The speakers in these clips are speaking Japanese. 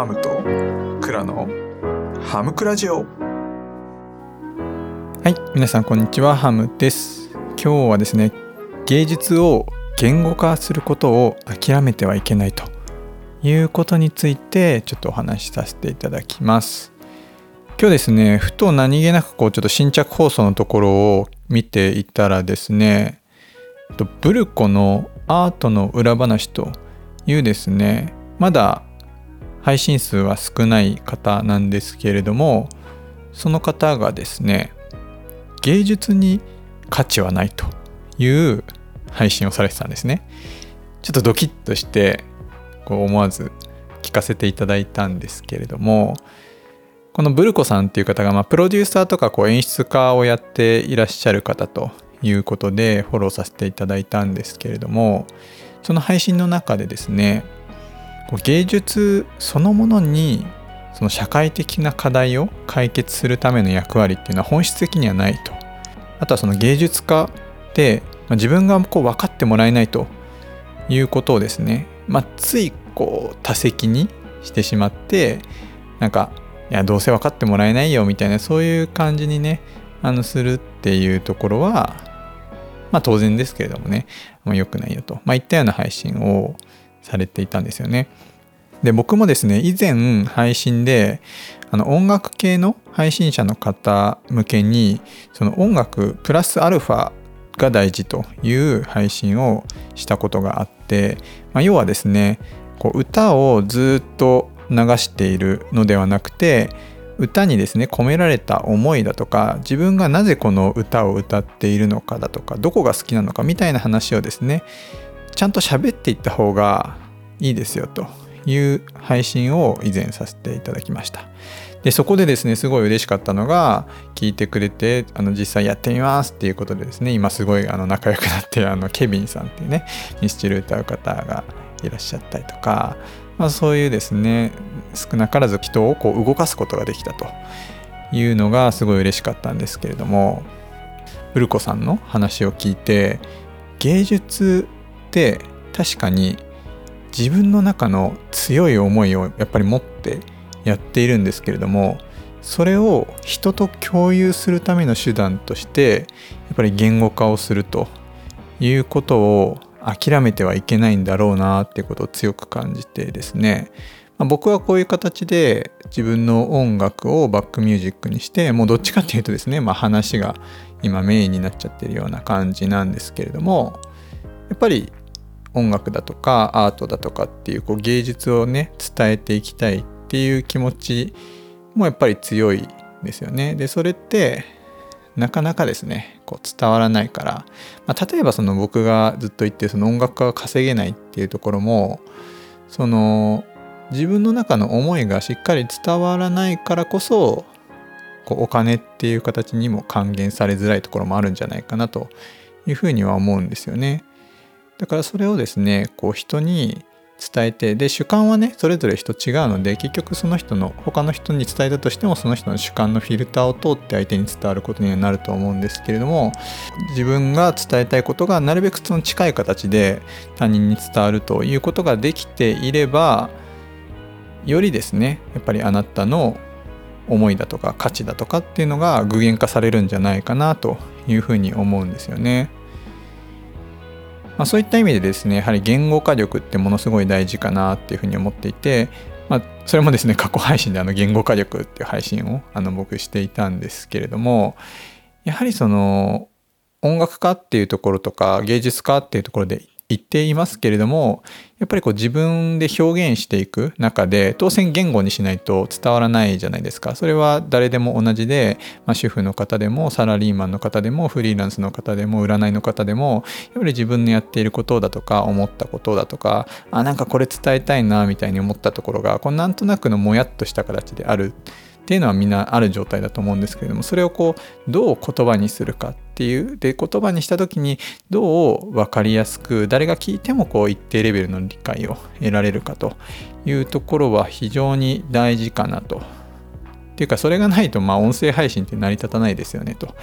ハムとクラのハムクラジオ。はい皆さんこんにちは。ハムです。今日はですね芸術を言語化することを諦めてはいけないということについてちょっとお話しさせていただきます。今日ですねふと何気なくこうちょっと新着放送のところを見ていたらですねブルコのアートの裏話というですねまだ配信数は少ない方なんですけれどもその方がですね芸術に価値はないという配信をされてたんですね。ちょっとドキッとしてこう思わず聞かせていただいたんですけれどもこのブルコさんっていう方が、まあ、プロデューサーとかこう演出家をやっていらっしゃる方ということでフォローさせていただいたんですけれどもその配信の中でですね芸術そのものにその社会的な課題を解決するための役割っていうのは本質的にはないと。あとはその芸術家で自分がこう分かってもらえないということをですね、まあ、ついこう多責にしてしまってなんかいやどうせ分かってもらえないよみたいなそういう感じにねあのするっていうところはまあ当然ですけれどもね、まあ、良くないよと、まあ、いったような配信をされていたんですよね。で僕もですね以前配信であの音楽系の配信者の方向けにその音楽プラスアルファが大事という配信をしたことがあって、まあ、要はですねこう歌をずっと流しているのではなくて歌にですね込められた思いだとか自分がなぜこの歌を歌っているのかだとかどこが好きなのかみたいな話をですねちゃんと喋っていった方がいいですよという配信を以前させていただきました。でそこでですねすごい嬉しかったのが聞いてくれてあの実際やってみますっていうことでですね今すごいあの仲良くなってあのケビンさんっていうねミスチル歌う方がいらっしゃったりとか、まあ、そういうですね少なからず人をこう動かすことができたというのがすごい嬉しかったんですけれどもブルコさんの話を聞いて芸術って確かに自分の中の強い思いをやっぱり持ってやっているんですけれどもそれを人と共有するための手段としてやっぱり言語化をするということを諦めてはいけないんだろうなってことを強く感じてですね、まあ、僕はこういう形で自分の音楽をバックミュージックにしてもうどっちかっていうとですね、まあ、話が今メインになっちゃってるような感じなんですけれどもやっぱり音楽だとかアートだとかっていうこう芸術をね伝えていきたいっていう気持ちもやっぱり強いですよね。でそれってなかなかですねこう伝わらないから、まあ、例えばその僕がずっと言ってその音楽家が稼げないっていうところもその自分の中の思いがしっかり伝わらないからこそこうお金っていう形にも還元されづらいところもあるんじゃないかなというふうには思うんですよね。だからそれをですねこう人に伝えてで主観はねそれぞれ人違うので結局その人の他の人に伝えたとしてもその人の主観のフィルターを通って相手に伝わることにはなると思うんですけれども自分が伝えたいことがなるべくその近い形で他人に伝わるということができていればよりですねやっぱりあなたの思いだとか価値だとかっていうのが具現化されるんじゃないかなというふうに思うんですよね。まあ、そういった意味でですねやはり言語化力ってものすごい大事かなっていうふうに思っていて、まあ、それもですね過去配信であの言語化力っていう配信をあの僕していたんですけれどもやはりその音楽家っていうところとか芸術家っていうところで言っていますけれどもやっぱりこう自分で表現していく中で当然言語にしないと伝わらないじゃないですか。それは誰でも同じで、まあ、主婦の方でもサラリーマンの方でもフリーランスの方でも占いの方でもやっぱり自分のやっていることだとか思ったことだとかあなんかこれ伝えたいなみたいに思ったところがこうなんとなくのもやっとした形である。っていうのはみんなある状態だと思うんですけれどもそれをこうどう言葉にするかっていうで言葉にした時にどう分かりやすく誰が聞いてもこう一定レベルの理解を得られるかというところは非常に大事かなと。っていうかそれがないとまあ音声配信って成り立たないですよねと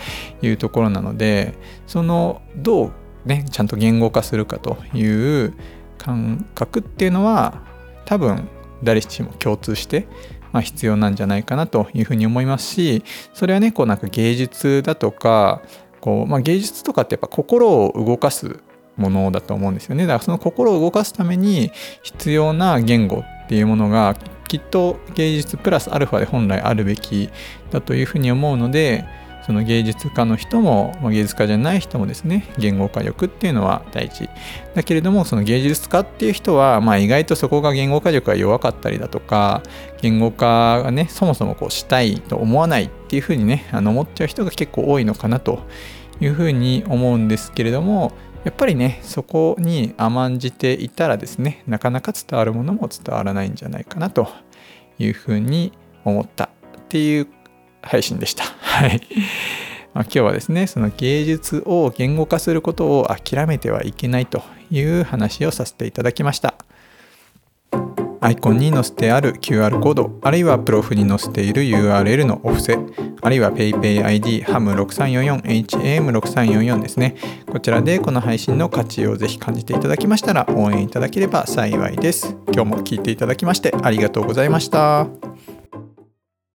いうところなのでそのどうねちゃんと言語化するかという感覚っていうのは多分誰しも共通して、まあ、必要なんじゃないかなというふうに思いますしそれはねこうなんか芸術だとかこう、まあ、芸術とかってやっぱ心を動かすものだと思うんですよね。だからその心を動かすために必要な言語っていうものがきっと芸術プラスアルファで本来あるべきだというふうに思うのでその芸術家の人も、まあ、芸術家じゃない人もですね言語化力っていうのは大事だけれどもその芸術家っていう人は、まあ、意外とそこが言語化力が弱かったりだとか言語化がねそもそもこうしたいと思わないっていうふうにねあの思っちゃう人が結構多いのかなというふうに思うんですけれどもやっぱりねそこに甘んじていたらですねなかなか伝わるものも伝わらないんじゃないかなというふうに思ったっていう配信でした。はい。まあ、今日はですねその芸術を言語化することを諦めてはいけないという話をさせていただきました。アイコンに載せてある QR コード、あるいはプロフに載せている URL のお布施、あるいは PayPayID HAM6344、HAM6344 ですね。こちらでこの配信の価値をぜひ感じていただきましたら応援いただければ幸いです。今日も聞いていただきましてありがとうございました。